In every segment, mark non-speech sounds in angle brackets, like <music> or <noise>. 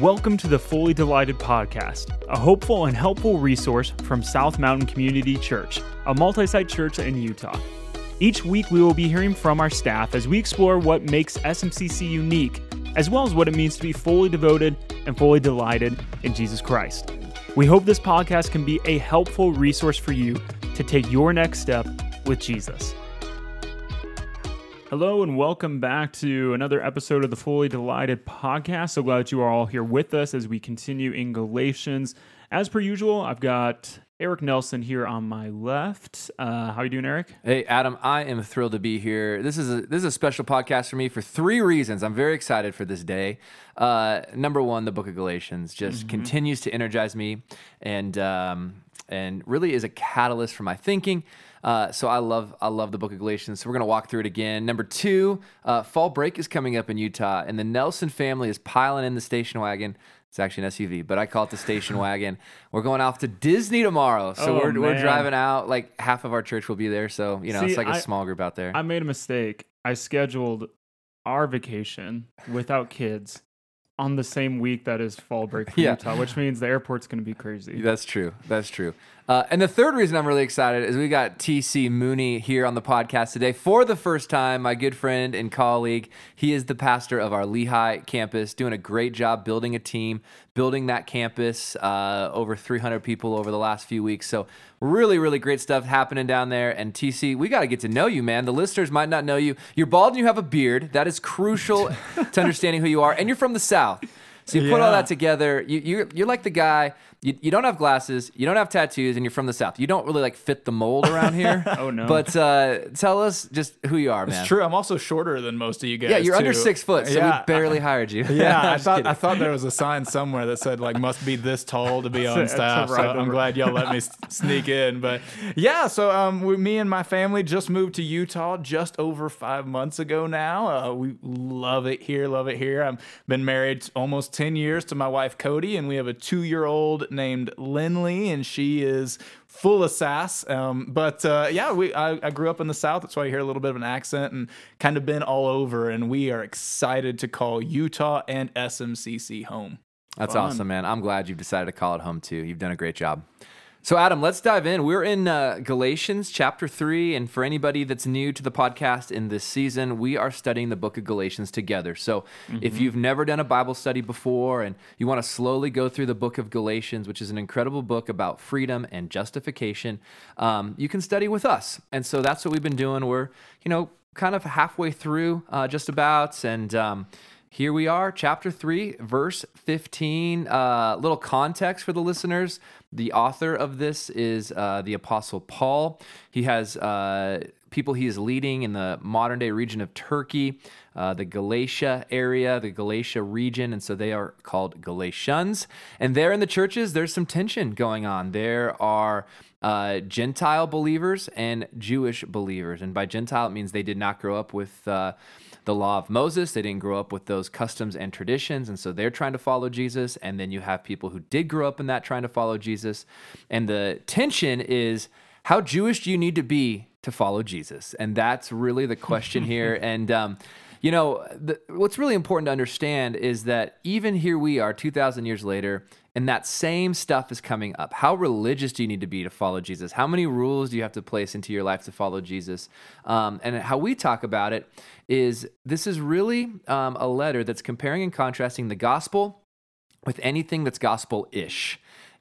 Welcome to the Fully Delighted Podcast, a hopeful and helpful resource from South Mountain Community Church, a multi site church in Utah. Each week, we will be hearing from our staff as we explore what makes SMCC unique, as well as what it means to be fully devoted and fully delighted in Jesus Christ. We hope this podcast can be a helpful resource for you to take your next step with Jesus. Hello and welcome back to another episode of the Fully Delighted podcast. So glad that you are all here with us as we continue in Galatians. As per usual, I've got Eric Nelson here on my left. Uh, how are you doing, Eric? Hey, Adam. I am thrilled to be here. This is a this is a special podcast for me for three reasons. I'm very excited for this day. Uh, number one, the Book of Galatians just mm-hmm. continues to energize me, and um, and really is a catalyst for my thinking. Uh, so I love I love the Book of Galatians. So we're gonna walk through it again. Number two, uh, fall break is coming up in Utah, and the Nelson family is piling in the station wagon. It's actually an SUV, but I call it the station <laughs> wagon. We're going off to Disney tomorrow, so oh, we're we're driving out. Like half of our church will be there, so you know See, it's like a I, small group out there. I made a mistake. I scheduled our vacation without kids on the same week that is fall break for <laughs> yeah. Utah, which means the airport's going to be crazy. That's true. That's true. Uh, and the third reason I'm really excited is we got TC Mooney here on the podcast today for the first time. My good friend and colleague. He is the pastor of our Lehi campus, doing a great job building a team, building that campus. Uh, over 300 people over the last few weeks. So really, really great stuff happening down there. And TC, we got to get to know you, man. The listeners might not know you. You're bald and you have a beard. That is crucial <laughs> to understanding who you are. And you're from the South. So you yeah. put all that together. You, you you're like the guy you, you don't have glasses, you don't have tattoos, and you're from the South. You don't really like fit the mold around here. <laughs> oh no! But uh, tell us just who you are, man. It's true. I'm also shorter than most of you guys. Yeah, you're too. under six foot, so yeah. we barely hired you. <laughs> Yeah, I thought kidding. I thought there was a sign somewhere that said like must be this tall to be <laughs> on staff. So I'm glad y'all let me sneak in. But yeah, so um, we, me and my family just moved to Utah just over five months ago now. Uh, we love it here, love it here. I've been married almost ten years to my wife Cody, and we have a two year old named Lindley, and she is full of sass. Um, but uh, yeah, we I, I, grew up in the South. That's why I hear a little bit of an accent and kind of been all over. And we are excited to call Utah and SMCC home. That's Fun. awesome, man. I'm glad you've decided to call it home too. You've done a great job. So, Adam, let's dive in. We're in uh, Galatians chapter 3. And for anybody that's new to the podcast in this season, we are studying the book of Galatians together. So, mm-hmm. if you've never done a Bible study before and you want to slowly go through the book of Galatians, which is an incredible book about freedom and justification, um, you can study with us. And so that's what we've been doing. We're, you know, kind of halfway through uh, just about. And, um, here we are, chapter 3, verse 15. Uh, little context for the listeners. The author of this is uh, the Apostle Paul. He has uh, people he is leading in the modern day region of Turkey, uh, the Galatia area, the Galatia region, and so they are called Galatians. And there in the churches, there's some tension going on. There are uh, Gentile believers and Jewish believers. And by Gentile, it means they did not grow up with uh, the law of Moses. They didn't grow up with those customs and traditions. And so they're trying to follow Jesus. And then you have people who did grow up in that trying to follow Jesus. And the tension is how Jewish do you need to be to follow Jesus? And that's really the question here. <laughs> and, um, you know, the, what's really important to understand is that even here we are, 2,000 years later, and that same stuff is coming up. How religious do you need to be to follow Jesus? How many rules do you have to place into your life to follow Jesus? Um, and how we talk about it is this is really um, a letter that's comparing and contrasting the gospel with anything that's gospel ish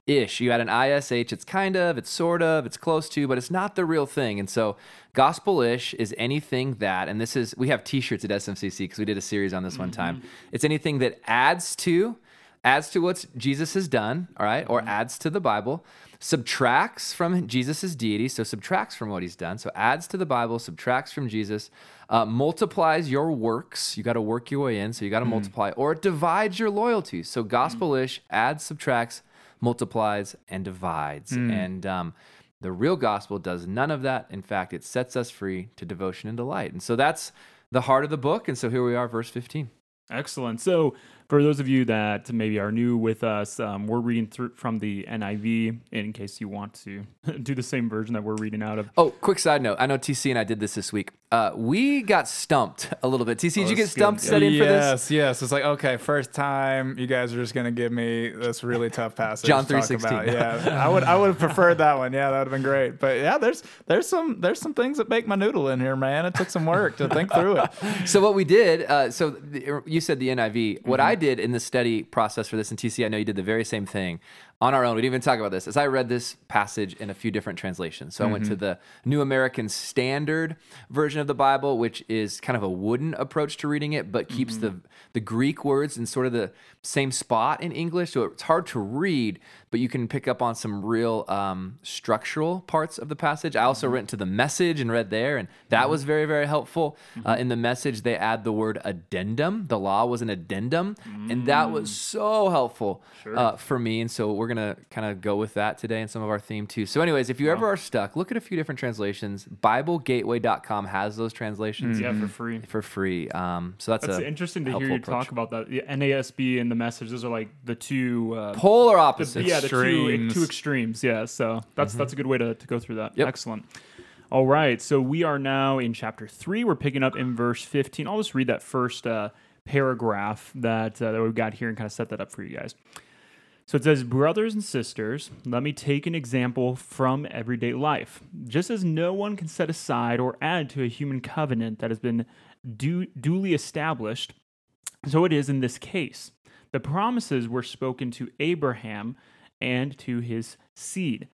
ish. You had an ish, it's kind of, it's sort of, it's close to, but it's not the real thing. And so, gospel ish is anything that, and this is, we have t shirts at SMCC because we did a series on this mm-hmm. one time. Mm-hmm. It's anything that adds to, adds to what Jesus has done, all right, or mm-hmm. adds to the Bible, subtracts from Jesus' deity, so subtracts from what he's done, so adds to the Bible, subtracts from Jesus, uh, multiplies your works. You got to work your way in, so you got to mm-hmm. multiply, or it divides your loyalties. So gospel ish mm-hmm. adds, subtracts, multiplies, and divides. Mm. And um, the real gospel does none of that. In fact, it sets us free to devotion and delight. And so that's the heart of the book. And so here we are, verse 15. Excellent. So For those of you that maybe are new with us, um, we're reading through from the NIV in case you want to <laughs> do the same version that we're reading out of. Oh, quick side note. I know TC and I did this this week. Uh, we got stumped a little bit. TC, did you get stumped good. studying for this? Yes, yes. It's like okay, first time you guys are just gonna give me this really tough passage. John to talk 3:16. Yeah, I would I would have preferred that one. Yeah, that would have been great. But yeah, there's there's some there's some things that make my noodle in here, man. It took some work to think through it. <laughs> So what we did, uh, so the, you said the NIV. What Mm-hmm. I did in the study process for this in TC, I know you did the very same thing on our own. We didn't even talk about this. As I read this passage in a few different translations. So I went to Mm-hmm. the New American Standard version of the Bible, which is kind of a wooden approach to reading it, but keeps Mm-hmm. the the Greek words in sort of the same spot in English. So it's hard to read, but you can pick up on some real um, structural parts of the passage. I also went to the message and read there, and that was very, very helpful. Uh, in the message, they add the word addendum. The law was an addendum, and that was so helpful uh, for me. And so we're going to kind of go with that today and some of our theme too. So, anyways, if you ever are stuck, look at a few different translations. BibleGateway.com has those translations Yeah, for free. for free. Um, so that's, That's interesting to hear you approach. talk about that. The NASB and the message; those are like the two. Uh, Polar the, opposites. yeah, the two, Extremes. two extremes. Yeah, so that's that's a good way to, to go through that. Yep. Excellent. All right, so we are now in chapter three. We're picking up in verse fifteen. I'll just read that first uh, paragraph that uh, that we've got here and kind of set that up for you guys. So it says, Brothers and sisters, let me take an example from everyday life. Just as no one can set aside or add to a human covenant that has been du- duly established, so it is in this case. The promises were spoken to Abraham and to his seed.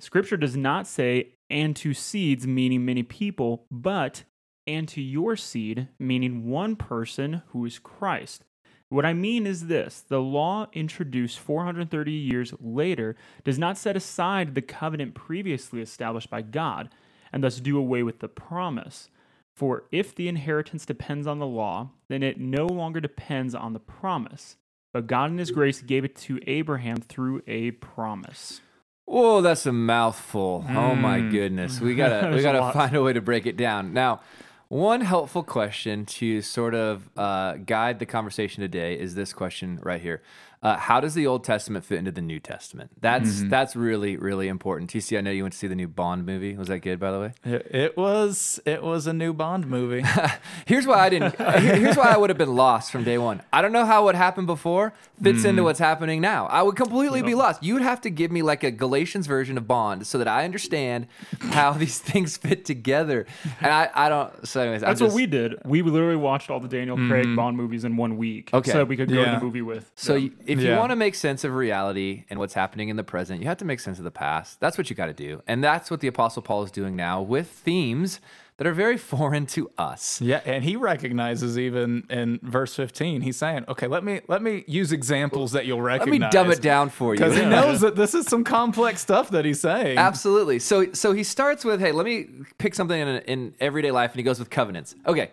Scripture does not say, and to seeds, meaning many people, but and to your seed, meaning one person who is Christ. What I mean is this the law introduced 430 years later does not set aside the covenant previously established by God and thus do away with the promise. For if the inheritance depends on the law, then it no longer depends on the promise. But God in His grace gave it to Abraham through a promise. Whoa, that's a mouthful. Oh my Mm. goodness. We <laughs> gotta we gotta lot. find a way to break it down. Now, one helpful question to sort of uh, guide the conversation today is this question right here. Uh, how does the Old Testament fit into the New Testament? That's Mm-hmm. that's really really important. TC, I know you went to see the new Bond movie. Was that good, by the way? It, it was it was a new Bond movie. <laughs> Here's why I didn't. here- here's why I would have been lost from day one. I don't know how what happened before fits Mm-hmm. into what's happening now. I would completely be lost. You would have to give me like a Galatians version of Bond so that I understand how <laughs> these things fit together. And I, I don't. So, anyways, That's I'm what we did. We literally watched all the Daniel Craig Bond movies in one week. Okay. So that we could go to the movie with. So you- if you want to make sense of reality and what's happening in the present, you have to make sense of the past. That's what you got to do, and that's what the Apostle Paul is doing now with themes that are very <laughs> foreign to us. Yeah, and he recognizes even in verse 15, he's saying, "Okay, let me let me use examples that you'll recognize." Let me dumb it down for you. <laughs> because he knows that this is some complex stuff that he's saying. Absolutely. So so he starts with, hey, let me pick something in, in everyday life, and he goes with covenants. Okay.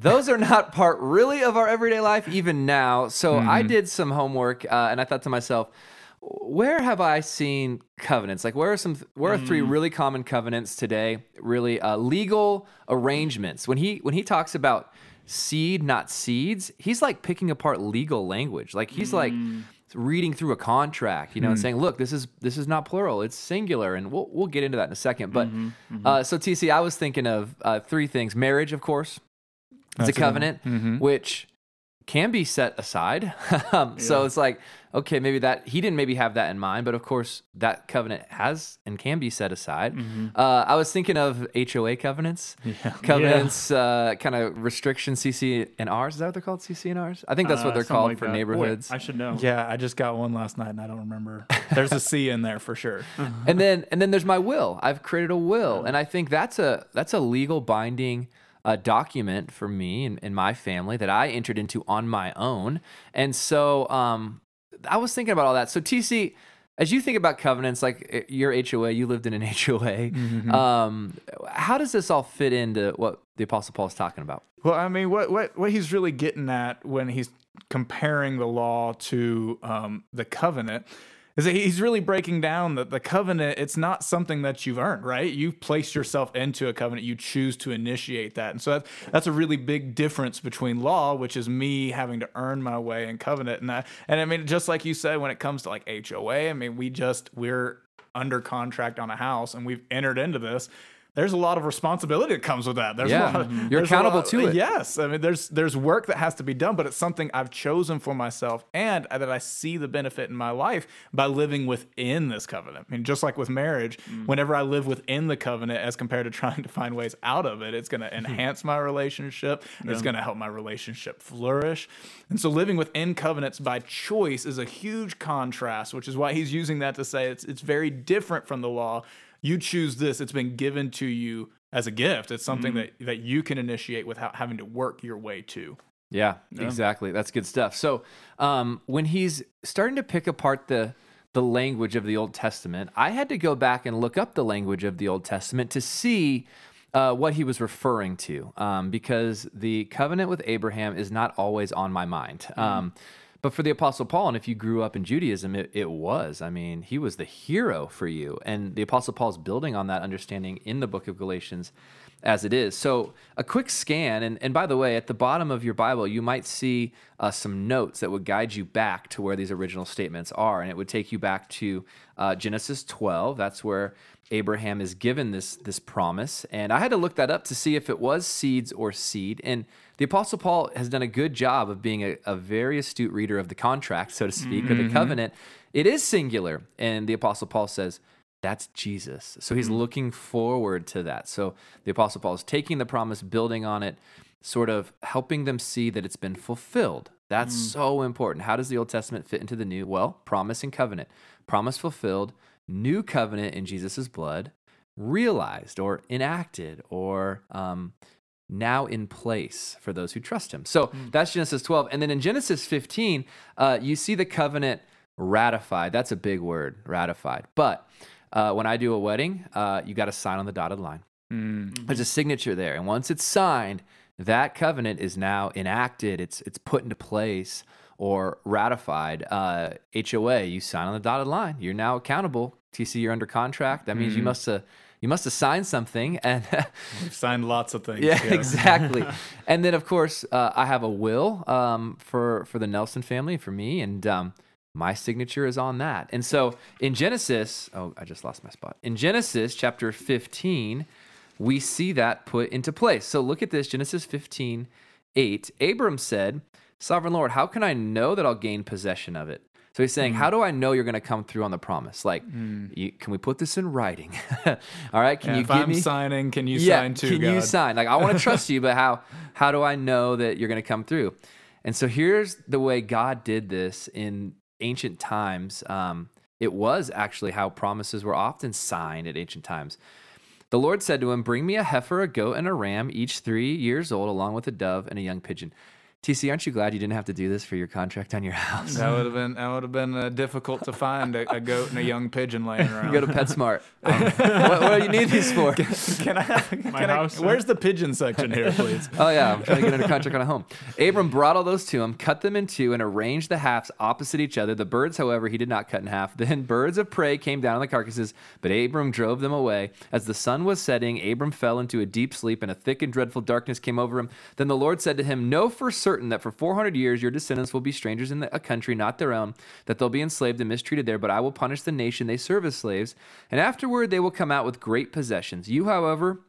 Those are not part really of our everyday life even now. So I did some homework, uh, and I thought to myself, where have I seen covenants? Like, where are some? Where are three really common covenants today? Really uh, legal arrangements. When he when he talks about seed, not seeds, he's like picking apart legal language. Like he's like reading through a contract, you know, and saying, "Look, this is this is not plural; it's singular." And we'll we'll get into that in a second. But Uh, so TC, I was thinking of uh, three things: marriage, of course, That's a a good one. covenant which can be set aside. <laughs> um, So it's like, okay, maybe that he didn't maybe have that in mind, but of course that covenant has and can be set aside. Uh, I was thinking of HOA covenants, <laughs> covenants, uh, kind of restrictions, CC and Rs. Is that what they're called? CC and Rs? I think that's Uh, what they're something called like for that. Boy, neighborhoods. I should know. Yeah, I just got one last night and I don't remember. <laughs> There's a C in there for sure. and then and then there's my will. I've created a will, and I think that's a that's a legal binding uh, document for me and, and my family that I entered into on my own. And so um, I was thinking about all that. So TC, as you think about covenants, like uh, your HOA, you lived in an <laughs> HOA. Um, how does this all fit into what the Apostle Paul is talking about? Well, I mean, what what what he's really getting at when he's comparing the law to um, the covenant he's really breaking down that the covenant it's not something that you've earned right? You've placed yourself into a covenant. You choose to initiate that. And so that's, that's a really big difference between law which is me having to earn my way in covenant. And that and i mean just like you said when it comes to like hoa i mean we just we're under contract on a house and we've entered into this there's a lot of responsibility that comes with that. There's yeah. a lot of. You're accountable lot, to it. Yes. I mean, there's there's work that has to be done, but it's something I've chosen for myself and that I see the benefit in my life by living within this covenant. I mean, just like with marriage, mm. whenever I live within the covenant as compared to <laughs> trying to find ways out of it, it's going to enhance my relationship. Yeah. It's going to help my relationship flourish. And so living within covenants by choice is a huge contrast, which is why he's using that to say it's it's very different from the law you choose this it's been given to you as a gift it's something mm-hmm. that that you can initiate without having to work your way to yeah, yeah. exactly that's good stuff so um, when he's starting to pick apart the the language of the old testament i had to go back and look up the language of the old testament to see uh, what he was referring to um, because the covenant with abraham is not always on my mind mm-hmm. But for the Apostle Paul, and if you grew up in Judaism, it, it was. I mean, he was the hero for you. And the Apostle Paul is building on that understanding in the book of Galatians as it is. So, a quick scan, and, and by the way, at the bottom of your Bible, you might see uh, some notes that would guide you back to where these original statements are. And it would take you back to uh, Genesis 12. That's where Abraham is given this, this promise. And I had to look that up to see if it was seeds or seed. And the Apostle Paul has done a good job of being a, a very astute reader of the contract, so to speak, mm-hmm. or the mm-hmm. covenant. It is singular. And the Apostle Paul says, that's Jesus. So he's mm-hmm. looking forward to that. So the Apostle Paul is taking the promise, building on it, sort of helping them see that it's been fulfilled. That's mm. so important. How does the Old Testament fit into the new? Well, promise and covenant. Promise fulfilled, new covenant in Jesus' blood, realized or enacted or um, now in place for those who trust him. So mm. that's Genesis 12. And then in Genesis 15, uh, you see the covenant ratified. That's a big word, ratified. But uh, when I do a wedding, uh, you got to sign on the dotted line. Mm-hmm. There's a signature there, and once it's signed, that covenant is now enacted. It's it's put into place or ratified. Uh, HOA, you sign on the dotted line. You're now accountable. TC, you're under contract. That means mm-hmm. you must have you must have signed something and <laughs> we've signed lots of things yeah, yeah. exactly <laughs> and then of course uh, i have a will um, for for the nelson family for me and um, my signature is on that. And so in Genesis, oh, I just lost my spot. In Genesis chapter 15, we see that put into place. So look at this Genesis 15, 8. Abram said, Sovereign Lord, how can I know that I'll gain possession of it? So he's saying, mm. How do I know you're going to come through on the promise? Like, mm. you, can we put this in writing? <laughs> All right, can yeah, you if give I'm me signing? Can you yeah, sign too? Can God? you sign? Like, I want to <laughs> trust you, but how? How do I know that you're going to come through? And so here's the way God did this in ancient times, um, it was actually how promises were often signed at ancient times. The Lord said to him, Bring me a heifer, a goat, and a ram, each three years old, along with a dove and a young pigeon. TC, aren't you glad you didn't have to do this for your contract on your <laughs> house? That would have been that would have been uh, difficult to find a, a, goat and a young pigeon laying around. <laughs> you go to PetSmart. <laughs> Um, what, what, do you need these for? Can, can I? Can My I, house. Where's the pigeon section here, please? oh yeah, I'm trying to get under contract on a home. Abram brought all those to him, cut them in two, and arranged the halves opposite each other. The birds, however, he did not cut in half. Then birds of prey came down on the carcasses, but Abram drove them away. As the sun was setting, Abram fell into a deep sleep, and a thick and dreadful darkness came over him. Then the Lord said to him, Know for certain that for 400 400 years your descendants will be strangers in a country not their own, that they'll be enslaved and mistreated there, but I will punish the nation they serve as slaves, and afterward they will come out with great possessions. You, however,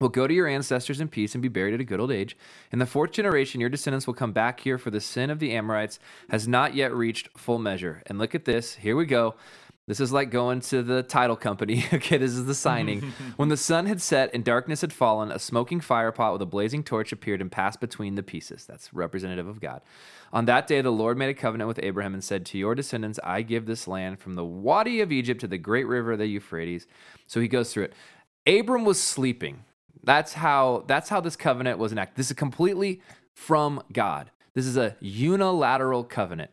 will go to your ancestors in peace and be buried at a good old age. In the fourth generation, your descendants will come back here, for the sin of the Amorites has not yet reached full measure. And look at this. Here we go. This is like going to the title company. <laughs> okay, this is the signing. <laughs> when the sun had set and darkness had fallen, a smoking firepot with a blazing torch appeared and passed between the pieces. That's representative of God. On that day, the Lord made a covenant with Abraham and said, To your descendants, I give this land from the Wadi of Egypt to the great river, the Euphrates. So he goes through it. Abram was sleeping. That's how that's how this covenant was enacted. This is completely from God. This is a unilateral covenant.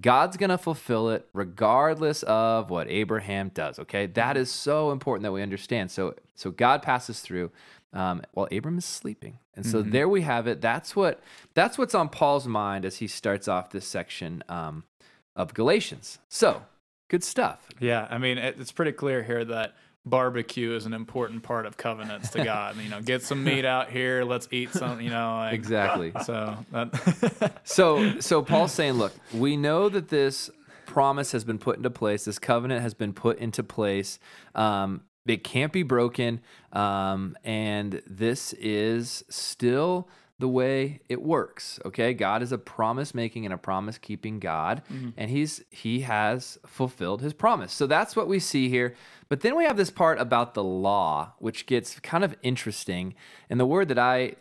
God's going to fulfill it regardless of what Abraham does. Okay, that is so important that we understand. So, so God passes through um, while Abram is sleeping, and so mm-hmm. there we have it. That's what that's what's on Paul's mind as he starts off this section um, of Galatians. So, good stuff. Yeah, I mean, it's pretty clear here that barbecue is an important part of covenants to God. you know, get some meat out here, let's eat some. You know, like, exactly. So, that <laughs> so, so Paul's saying, look, we know that this promise has been put into place. This covenant has been put into place. Um, it can't be broken. Um, and this is still the way it works. Okay. God is a promise making and a promise keeping God. Mm-hmm. And he's he has fulfilled his promise. So that's what we see here. But then we have this part about the law, which gets kind of interesting. And the word that I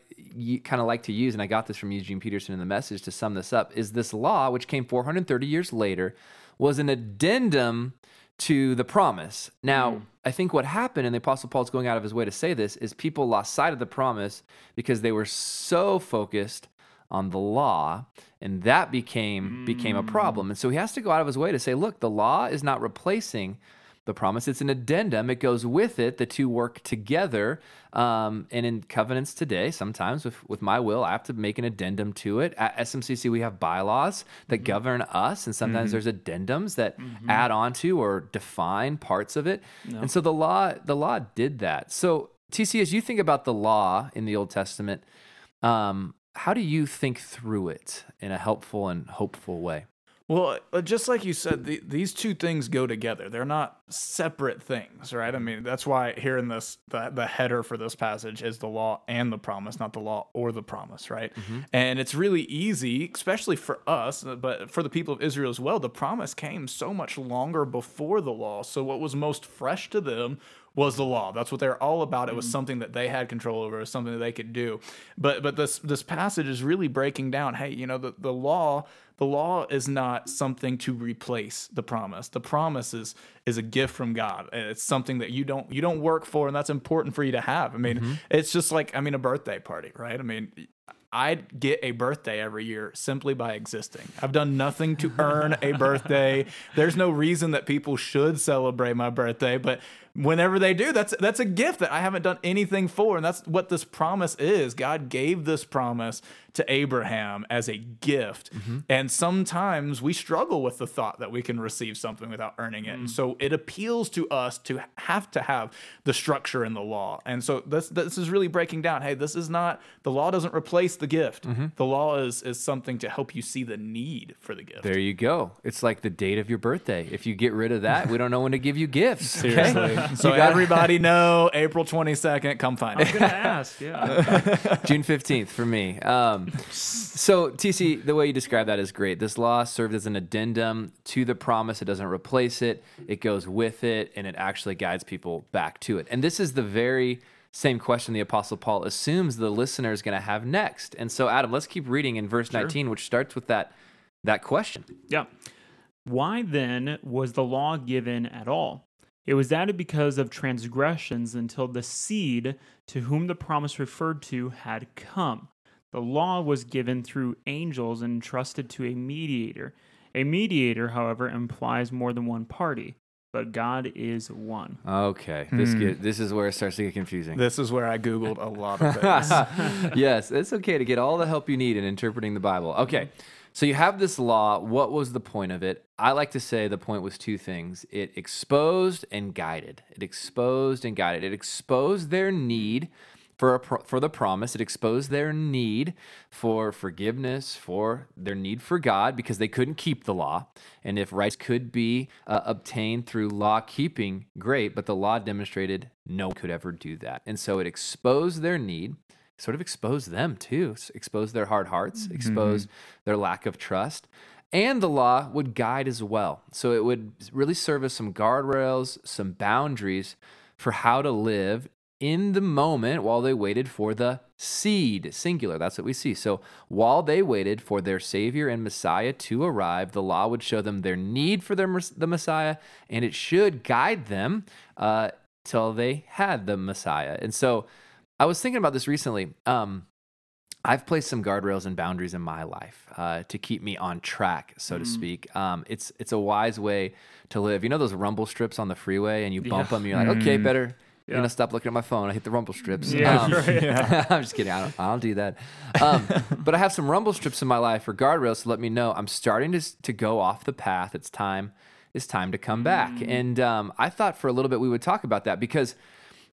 kind of like to use, and I got this from Eugene Peterson in the message to sum this up, is this law, which came 430 years later, was an addendum to the promise. Now, mm. I think what happened, and the Apostle Paul's going out of his way to say this, is people lost sight of the promise because they were so focused on the law, and that became mm. became a problem. And so he has to go out of his way to say, look, the law is not replacing the promise. It's an addendum. It goes with it. The two work together. Um, and in covenants today, sometimes with, with my will, I have to make an addendum to it. At SMCC, we have bylaws that mm-hmm. govern us, and sometimes mm-hmm. there's addendums that mm-hmm. add on to or define parts of it. No. And so the law, the law did that. So TC, as you think about the law in the Old Testament, um, how do you think through it in a helpful and hopeful way? Well, uh, just like you said, the, these two things go together. They're not separate things, right? I mean, that's why here in this, the, the header for this passage is the law and the promise, not the law or the promise, right? Mm-hmm. And it's really easy, especially for us, uh, but for the people of Israel as well. The promise came so much longer before the law. So what was most fresh to them was the law. That's what they're all about. It was mm. something that they had control over, something that they could do. But but this this passage is really breaking down, hey, you know, the, the law the law is not something to replace the promise. The promise is is a gift from God. It's something that you don't you don't work for, and that's important for you to have. I mean, mm-hmm. it's just like I mean a birthday party, right? I mean, I'd get a birthday every year simply by existing. I've done nothing to earn a <laughs> birthday. There's no reason that people should celebrate my birthday, but whenever they do that's that's a gift that i haven't done anything for and that's what this promise is. God gave this promise to abraham as a gift. Mm-hmm. and sometimes we struggle with the thought that we can receive something without earning it. Mm. and so it appeals to us to have to have the structure in the law. And so this this is really breaking down. Hey this is not the law doesn't replace the gift. Mm-hmm. the law is is something to help you see the need for the gift. There you go. It's like the date of your birthday. If you get rid of that we don't know when to give you gifts. <laughs> Seriously so got, everybody know April 22nd, come find me. I'm going to ask, yeah. <laughs> June 15th for me. Um, so, TC, the way you describe that is great. This law served as an addendum to the promise. It doesn't replace it, it goes with it, and it actually guides people back to it. And this is the very same question the Apostle Paul assumes the listener is going to have next. And so, Adam, let's keep reading in verse sure. 19, which starts with that, that question. Yeah. Why then was the law given at all? It was added because of transgressions until the seed to whom the promise referred to had come. The law was given through angels and entrusted to a mediator. A mediator, however, implies more than one party, but God is one. Okay, this hmm. get, this is where it starts to get confusing. This is where I googled a lot of <laughs> things. yes, it's okay to get all the help you need in interpreting the Bible. Okay. So you have this law. What was the point of it? I like to say the point was two things it exposed and guided. It exposed and guided. It exposed their need for, a, for the promise. It exposed their need for forgiveness, for their need for God, because they couldn't keep the law. And if rights could be uh, obtained through law keeping, great, but the law demonstrated no one could ever do that. And so it exposed their need sort of expose them too, expose their hard hearts, mm-hmm. expose their lack of trust. And the law would guide as well. So it would really serve as some guardrails, some boundaries for how to live in the moment while they waited for the seed, singular. That's what we see. So while they waited for their Savior and Messiah to arrive, the law would show them their need for their, the Messiah, and it should guide them uh, till they had the Messiah. And so I was thinking about this recently. Um, I've placed some guardrails and boundaries in my life uh, to keep me on track, so to mm. speak. Um, it's it's a wise way to live. You know those rumble strips on the freeway, and you bump yeah. them. You're like, okay, mm. better. Yeah. You know, stop looking at my phone. I hit the rumble strips. Yeah, um, <laughs> right. yeah. <laughs> I'm just kidding. I don't, I don't do that. Um, <laughs> but I have some rumble strips in my life for guardrails to let me know I'm starting to to go off the path. It's time it's time to come back. And um, I thought for a little bit we would talk about that because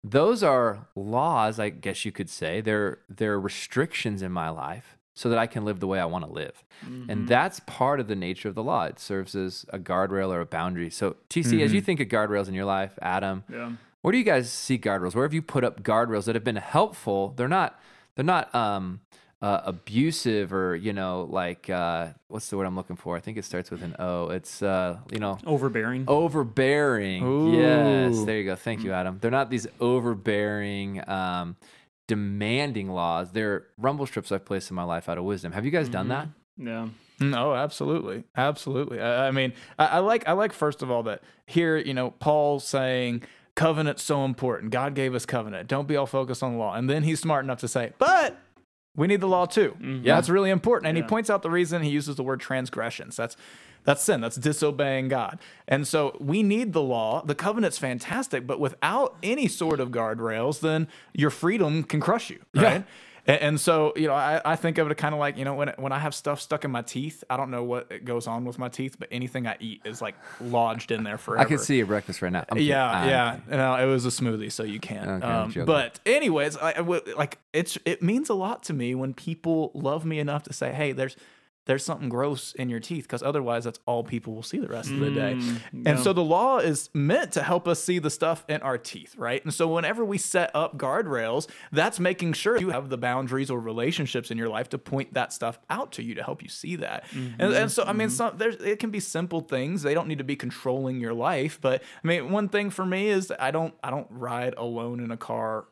those are laws, I guess you could say. They're they're restrictions in my life so that I can live the way I want to live. And that's part of the nature of the law. It serves as a guardrail or a boundary. So TC, as you think of guardrails in your life, Adam, Yeah. where do you guys see guardrails? Where have you put up guardrails that have been helpful? They're not they're not um uh, abusive or you know like uh, what's the word I'm looking for? I think it starts with an O. It's uh, you know Overbearing. overbearing. Yes, there you go. Thank you, Adam. They're not these overbearing, um, demanding laws. They're rumble strips I've placed in my life out of wisdom. Have you guys done that? Yeah. No, absolutely, absolutely. I, I mean, I, I like, I like first of all that here, you know, Paul's saying covenant's so important. God gave us covenant. Don't be all focused on the law. And then he's smart enough to say, but we need the law too. Yeah. that's really important. And Yeah. he points out the reason he uses the word transgressions. That's that's sin. That's disobeying God. And so we need the law. The covenant's fantastic, but without any sort of guardrails, then your freedom can crush you. Right. And, and so, you know, I, I think of it kind of like, you know, when, when I have stuff stuck in my teeth, I don't know what goes on with my teeth, but anything I eat is like lodged in there forever. I can see your breakfast right now. I'm. Yeah, I'm yeah. kidding. No, it was a smoothie, so you can't. Okay, um, but anyways, I, I like it's it means a lot to me when people love me enough to say, "Hey, there's there's something gross in your teeth," because otherwise, that's all people will see the rest of the day. Mm, And so the law is meant to help us see the stuff in our teeth, right? And so whenever we set up guardrails, that's making sure you have the boundaries or relationships in your life to point that stuff out to you to help you see that. And, and so I mean, some there's it can be simple things. They don't need to be controlling your life, but I mean, one thing for me is I don't I don't ride alone in a car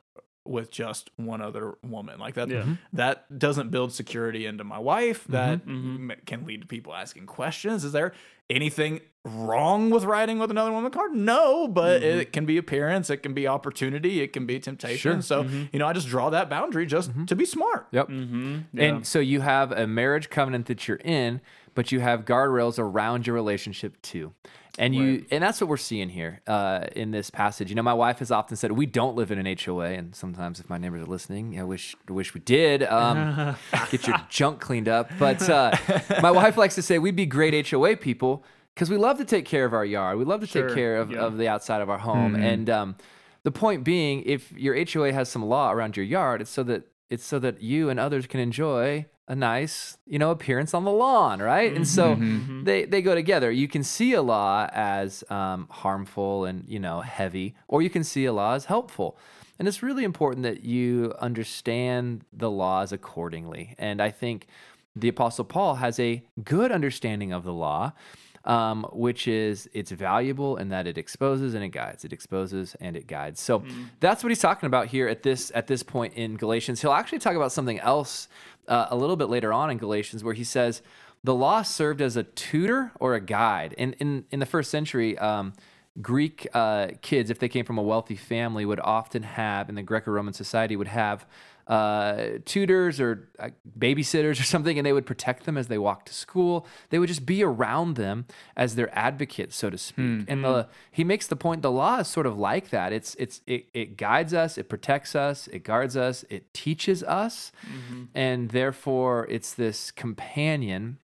with just one other woman. Like that Yeah. Mm-hmm. that doesn't build security into my wife. Mm-hmm. That mm-hmm. m- can lead to people asking questions. Is there anything wrong with riding with another woman? In the car no but it can be appearance. It can be opportunity. It can be temptation. Sure. so you know i just draw that boundary just to be smart. Yep. Yeah. And so you have a marriage covenant that you're in, but you have guardrails around your relationship too. And you and that's what we're seeing here uh, in this passage. You know, my wife has often said we don't live in an HOA, and sometimes if my neighbors are listening, I wish wish we did. Um, <laughs> get your junk cleaned up. But uh, my <laughs> wife likes to say we'd be great HOA people because we love to take care of our yard. We love to Sure, take care of, yeah. of the outside of our home. And um, the point being, if your HOA has some law around your yard, it's so that it's so that you and others can enjoy a nice, you know, appearance on the lawn, right? And so they they go together. You can see a law as um, harmful and you know heavy, or you can see a law as helpful. And it's really important that you understand the laws accordingly. And I think the Apostle Paul has a good understanding of the law, um, which is it's valuable in that it exposes and it guides. It exposes and it guides. So that's what he's talking about here at this at this point in Galatians. He'll actually talk about something else uh, a little bit later on in Galatians, where he says the law served as a tutor or a guide. In in in the first century. Um, Greek uh, kids, if they came from a wealthy family, would often have in the Greco-Roman society would have uh, tutors or uh, babysitters or something, and they would protect them as they walked to school. They would just be around them as their advocates, so to speak. And the, he makes the point: the law is sort of like that. It's it's it, it guides us, it protects us, it guards us, it teaches us, and therefore it's this companion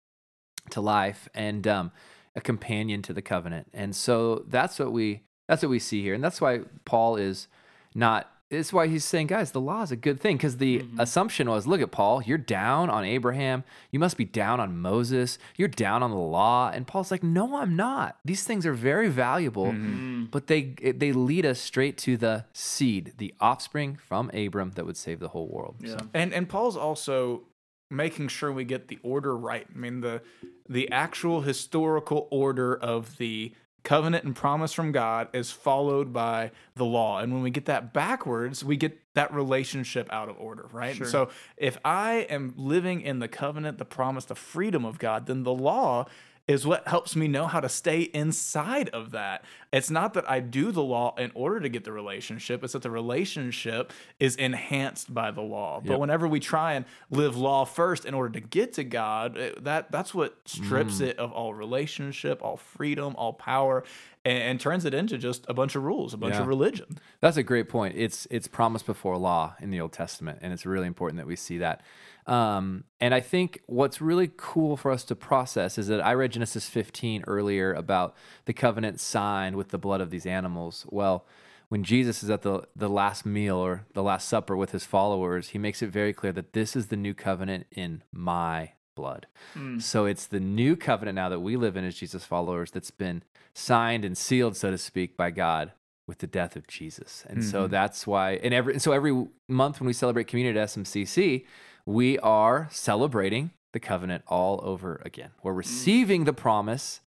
to life and um, a companion to the covenant. And so that's what we that's what we see here, and that's why Paul is not. It's why he's saying, guys, the law is a good thing because the mm-hmm. assumption was, look at Paul, you're down on Abraham, you must be down on Moses, you're down on the law, and Paul's like, no, I'm not. These things are very valuable, mm-hmm. mm. but they they lead us straight to the seed, the offspring from Abram that would save the whole world. Yeah. So, And and Paul's also making sure we get the order right. I mean the the actual historical order of the covenant and promise from God is followed by the law. And when we get that backwards, we get that relationship out of order, right? Sure. So if I am living in the covenant, the promise, the freedom of God, then the law is what helps me know how to stay inside of that. It's not that I do the law in order to get the relationship, it's that the relationship is enhanced by the law. But Yep. whenever we try and live law first in order to get to God, it- that that's what strips it of all relationship, all freedom, all power. and, and turns it into just a bunch of rules, a bunch Yeah. of religion. That's a great point. It's it's promise before law in the Old Testament, and it's really important that we see that. Um, and I think what's really cool for us to process is that I read Genesis 15 earlier about the covenant signed with the blood of these animals. Well, when Jesus is at the the last meal or the last supper with his followers, he makes it very clear that this is the new covenant in my blood. Mm. So it's the new covenant now that we live in as Jesus followers that's been signed and sealed, so to speak, by God with the death of Jesus. And so mm-hmm. that's why, and every, and so every month when we celebrate communion at SMCC, we are celebrating the covenant all over again. We're mm. receiving the promise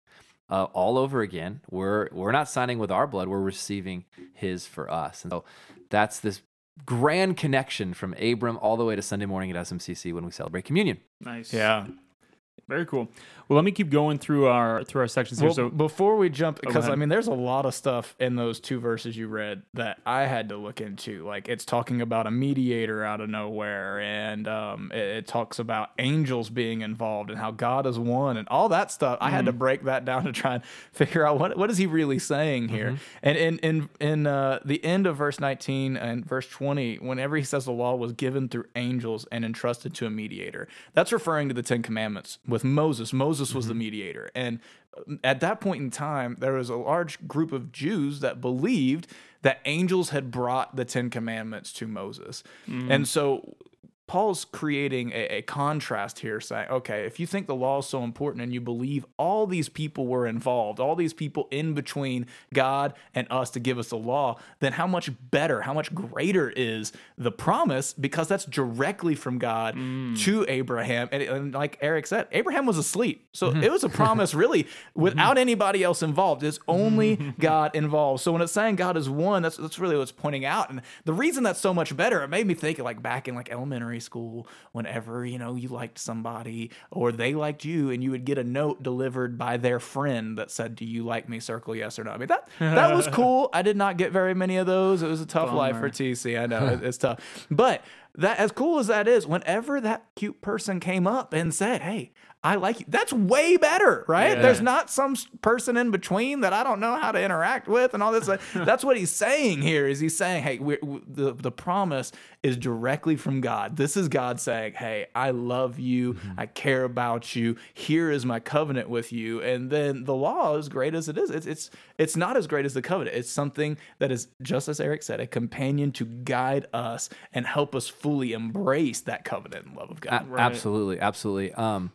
uh, all over again. We're we're not signing with our blood. We're receiving His for us. And so that's this grand connection from Abram all the way to Sunday morning at SMCC when we celebrate communion. Nice. Yeah. Very cool. Well, let me keep going through our through our sections here. Well, So before we jump, because I mean, there's a lot of stuff in those two verses you read that I had to look into. Like it's talking about a mediator out of nowhere, and um, it, it talks about angels being involved and how God is one, and all that stuff. I had to break that down to try and <laughs> figure out what what is he really saying here. And in in in uh, the end of verse 19 and verse 20, whenever he says the law was given through angels and entrusted to a mediator, that's referring to the Ten Commandments with Moses. Moses was the mediator, and uh, at that point in time, there was a large group of Jews that believed that angels had brought the Ten Commandments to Moses. And so Paul's creating a, a contrast here, saying, okay, if you think the law is so important and you believe all these people were involved, all these people in between God and us to give us the law, then how much better, how much greater is the promise? Because that's directly from God mm. to Abraham. And, and like Eric said, Abraham was asleep. So mm-hmm. it was a promise <laughs> really without mm-hmm. anybody else involved. It's only <laughs> God involved. So when it's saying God is one, that's, that's really what's pointing out. And the reason that's so much better, it made me think like back in like elementary school, whenever, you know, you liked somebody or they liked you and you would get a note delivered by their friend that said, do you like me? Circle yes or no. I mean, that, that was <laughs> cool. I did not get very many of those. It was a tough life for TC. I know it- <laughs> it's tough, but that as cool as that is, whenever that cute person came up and said, Hey, I like you. That's way better, right? Yeah. There's not some person in between that I don't know how to interact with and all this. <laughs> That's what he's saying here. Is he's saying, hey, we're, w the the promise is directly from God. This is God saying, hey, I love you. I care about you. Here is my covenant with you. And then the law, as great as it is, it's it's it's not as great as the covenant. It's something that is just as Eric said, a companion to guide us and help us fully embrace that covenant and love of A- God. Right. Absolutely, absolutely. Um,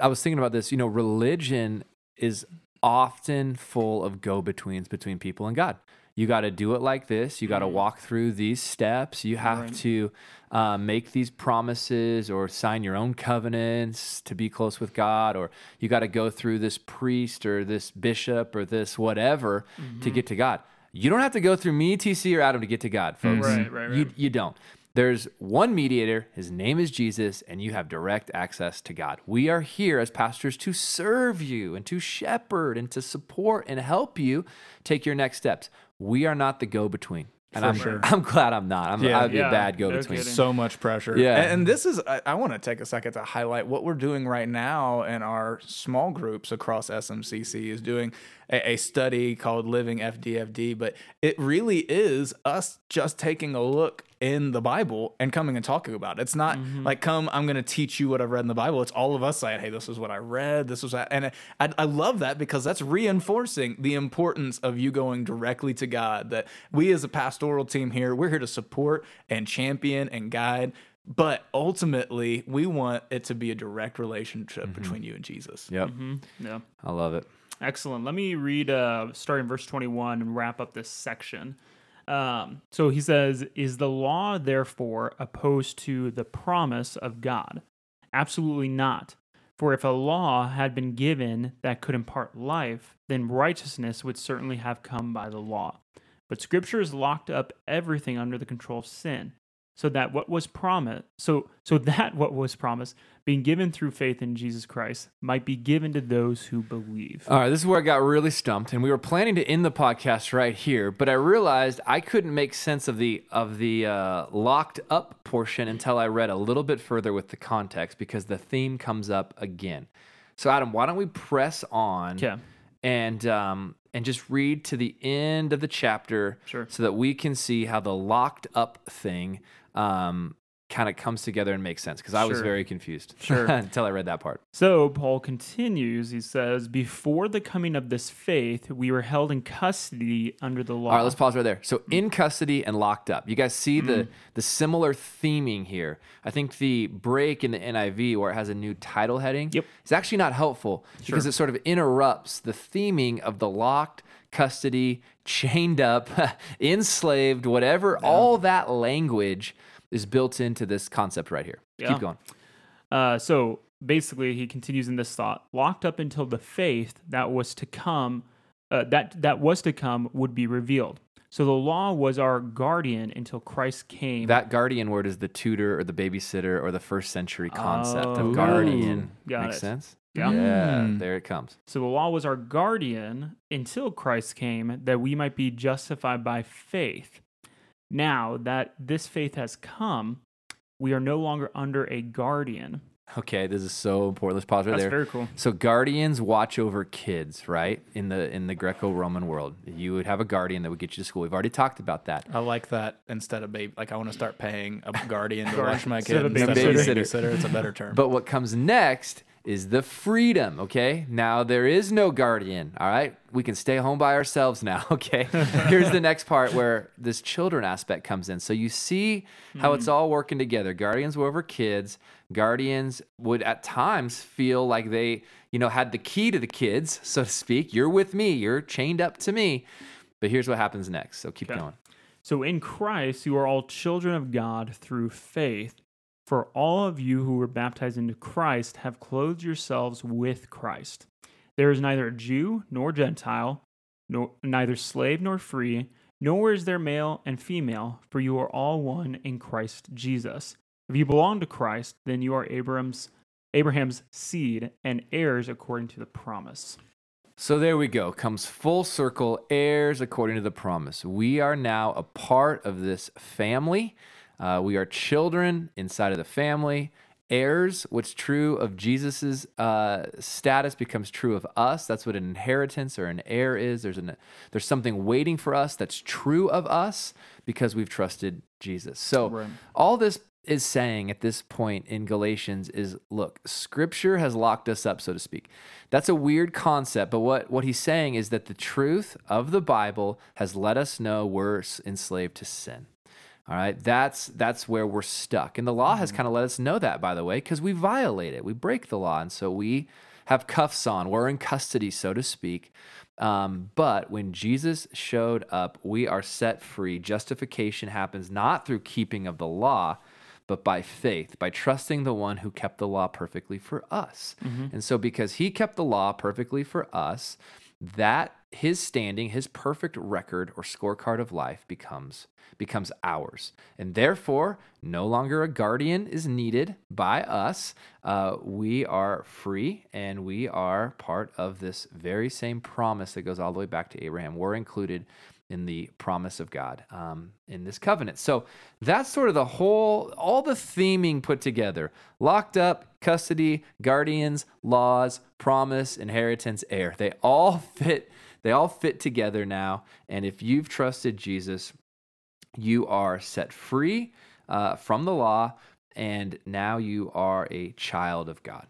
I was thinking about this. You know, religion is often full of go-betweens between people and God. You got to do it like this. You got to walk through these steps. You have Right. to uh, make these promises or sign your own covenants to be close with God, or you got to go through this priest or this bishop or this whatever to get to God. You don't have to go through me, TC, or Adam to get to God, folks. Right, right, You, you don't. There's one mediator, his name is Jesus, and you have direct access to God. We are here as pastors to serve you and to shepherd and to support and help you take your next steps. We are not the go between. And I'm, sure. <laughs> I'm glad I'm not. I'm, Yeah. I'd be Yeah, a bad go between. kidding. so much pressure. Yeah. And, and this is, I, I want to take a second to highlight what we're doing right now in our small groups across SMCC is doing a, a study called Living FDFD, but it really is us just taking a look in the Bible and coming and talking about it. It's not mm-hmm. like, come, I'm going to teach you what I've read in the Bible. It's all of us saying, hey, this is what I read. This was that. And I, I love that because that's reinforcing the importance of you going directly to God. That we as a pastoral team here, we're here to support and champion and guide. But ultimately, we want it to be a direct relationship mm-hmm. between you and Jesus. Yep. Mm-hmm. yeah. I love it. Excellent. Let me read, uh, starting verse 21 and wrap up this section. Um, so he says, Is the law therefore opposed to the promise of God? Absolutely not. For if a law had been given that could impart life, then righteousness would certainly have come by the law. But Scripture has locked up everything under the control of sin, so that what was promised, so so that what was promised, being given through faith in Jesus Christ, might be given to those who believe. All right, this is where I got really stumped, and we were planning to end the podcast right here, but I realized I couldn't make sense of the of the uh, locked up portion until I read a little bit further with the context because the theme comes up again. So, Adam, why don't we press on Okay. and um, and just read to the end of the chapter Sure. so that we can see how the locked up thing um, kind of comes together and makes sense because I was Sure. very confused <laughs> Sure. until I read that part. So Paul continues. He says, Before the coming of this faith, we were held in custody under the law. All right, let's pause right there. So in custody and locked up. You guys see the the similar theming here. I think the break in the NIV where it has a new title heading Yep. is actually not helpful because it sort of interrupts the theming of the locked custody, <laughs> chained up, <laughs> enslaved, whatever. All that language is built into this concept right here. Yeah. Keep going. Uh, so basically, he continues in this thought: locked up until the faith that was to come, uh, that that was to come, would be revealed. So the law was our guardian until Christ came. That guardian word is the tutor or the babysitter or the first century concept Oh. of guardian. Got Makes it. sense? Yeah. Yeah, Mm. there it comes. So the law was our guardian until Christ came, that we might be justified by faith. Now that this faith has come, we are no longer under a guardian. Okay, this is so important. Let's pause right That's there. very cool. So guardians watch over kids, right? In the in the Greco-Roman world, you would have a guardian that would get you to school. We've already talked about that. I like that instead of baby. Like I want to start paying a guardian to <laughs> watch my instead kid of instead of a babysitter. babysitter. It's a better term. But what comes next is the freedom, okay? Now there is no guardian, all right? We can stay home by ourselves now, <laughs> okay? Here's the next part where this children aspect comes in. So you see how it's all working together. Guardians were over kids. Guardians would at times feel like they, you know, had the key to the kids, <laughs> so to speak. You're with me, you're chained up to me. But here's what happens next. So keep Okay. going. So in Christ, you are all children of God through faith. For all of you who were baptized into Christ have clothed yourselves with Christ. There is neither Jew nor Gentile, nor neither slave nor free, nor is there male and female, for you are all one in Christ Jesus. If you belong to Christ, then you are Abraham's Abraham's seed and heirs according to the promise. So there we go. Comes full circle, heirs according to the promise. We are now a part of this family. Uh, we are children inside of the family. Heirs, what's true of Jesus's uh, status becomes true of us. That's what an inheritance or an heir is. There's an there's something waiting for us that's true of us because we've trusted Jesus. So Right. all this is saying at this point in Galatians is look, scripture has locked us up, so to speak. That's a weird concept, but what, what he's saying is that the truth of the Bible has let us know we're enslaved to sin. All right, that's that's where we're stuck. And the law has kind of let us know that, by the way, because we violate it. We break the law. And so we have cuffs on. We're in custody, so to speak. Um, but when Jesus showed up, we are set free. Justification happens not through keeping of the law, but by faith, by trusting the one who kept the law perfectly for us. And so, because he kept the law perfectly for us, that his standing, his perfect record or scorecard of life becomes becomes ours, and therefore no longer a guardian is needed by us. Uh, we are free, and we are part of this very same promise that goes all the way back to Abraham. We're included in the promise of God um, in this covenant. So that's sort of the whole, all the theming put together locked up, custody, guardians, laws, promise, inheritance, heir. They all <laughs> fit. They all fit together now. And if you've trusted Jesus, you are set free uh, from the law, and now you are a child of God.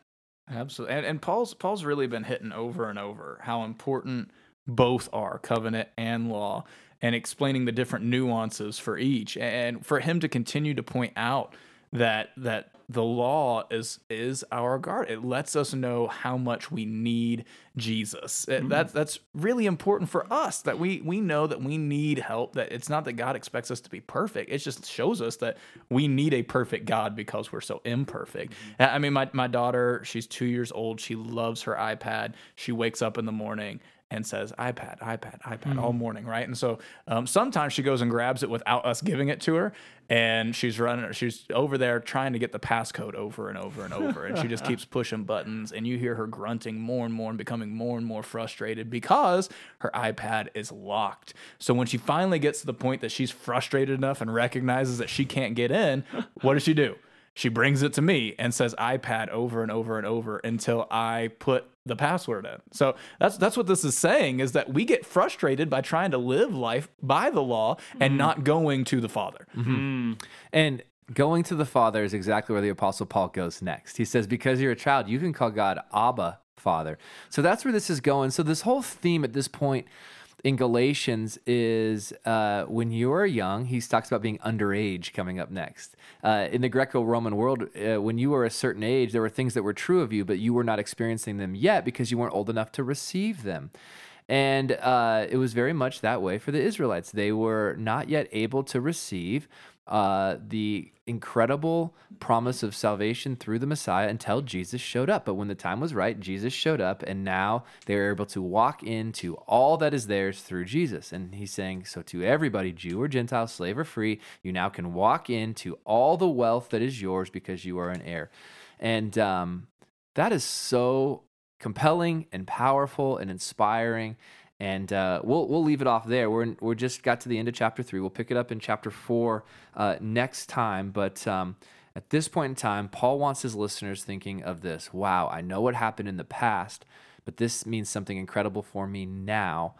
Absolutely. And, and Paul's Paul's really been hitting over and over how important both are, covenant and law, and explaining the different nuances for each. And for him to continue to point out that that the law is is our guard. It lets us know how much we need Jesus. It- mm-hmm. That's that's really important for us that we we know that we need help. That it's not that God expects us to be perfect. It just shows us that we need a perfect God because we're so imperfect. Mm-hmm. I I mean, my my daughter, she's two years old. She loves her iPad. She wakes up in the morning and says iPad, iPad, iPad all morning, right? And so um, sometimes she goes and grabs it without us giving it to her, and she's running, she's over there trying to get the passcode over and over and over, and she just keeps <laughs> pushing buttons, and you hear her grunting more and more and becoming more and more frustrated because her iPad is locked. So when she finally gets to the point that she's frustrated enough and recognizes that she can't get in, what does she do? She brings it to me and says iPad over and over and over until I put the password in. So that's that's what this is saying is that we get frustrated by trying to live life by the law and mm. not going to the Father. Mm-hmm. And going to the Father is exactly where the Apostle Paul goes next. He says, Because you're a child, you can call God Abba, Father. So that's where this is going. So this whole theme at this point in Galatians is uh, when you are young, he talks about being underage coming up next. Uh, in the Greco Roman world, uh, when you were a certain age, there were things that were true of you, but you were not experiencing them yet because you weren't old enough to receive them. And uh, it was very much that way for the Israelites. They were not yet able to receive uh, the incredible promise of salvation through the Messiah until Jesus showed up. But when the time was right, Jesus showed up, and now they are able to walk into all that is theirs through Jesus. And he's saying, So to everybody, Jew or Gentile, slave or free, you now can walk into all the wealth that is yours because you are an heir. And um, that is so compelling and powerful and inspiring and uh, we'll we'll leave it off there. We're we're just got to the end of chapter three. We'll pick it up in chapter four uh, next time. But um, at this point in time, Paul wants his listeners thinking of this. Wow, I know what happened in the past, but this means something incredible for me now.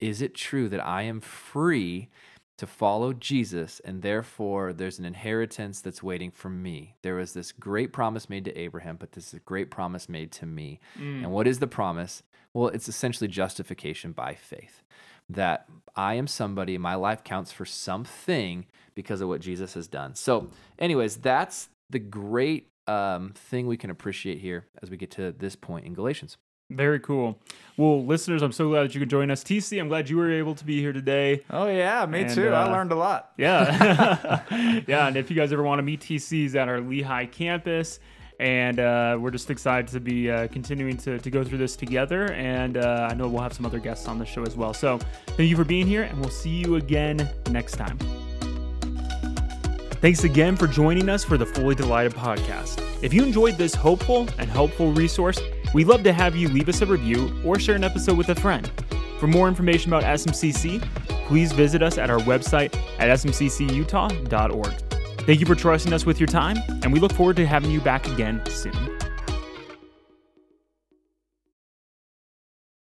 Is it true that I am free to follow Jesus, and therefore there's an inheritance that's waiting for me. There was this great promise made to Abraham, but this is a great promise made to me. Mm. And what is the promise? Well, it's essentially justification by faith. That I am somebody, my life counts for something because of what Jesus has done. So, anyways, that's the great um, thing we can appreciate here as we get to this point in Galatians. Very cool. Well, listeners, I'm so glad that you could join us. TC, I'm glad you were able to be here today. Oh yeah, me and, too. Uh, I learned a lot. Yeah, <laughs> <laughs> yeah. And if you guys ever want to meet TCs at our Lehi campus, and uh, we're just excited to be uh, continuing to, to go through this together. And uh, I know we'll have some other guests on the show as well. So thank you for being here, and we'll see you again next time. Thanks again for joining us for the Fully Delighted podcast. If you enjoyed this hopeful and helpful resource, we'd love to have you leave us a review or share an episode with a friend. For more information about SMCC, please visit us at our website at smccutah.org. Thank you for trusting us with your time, and we look forward to having you back again soon.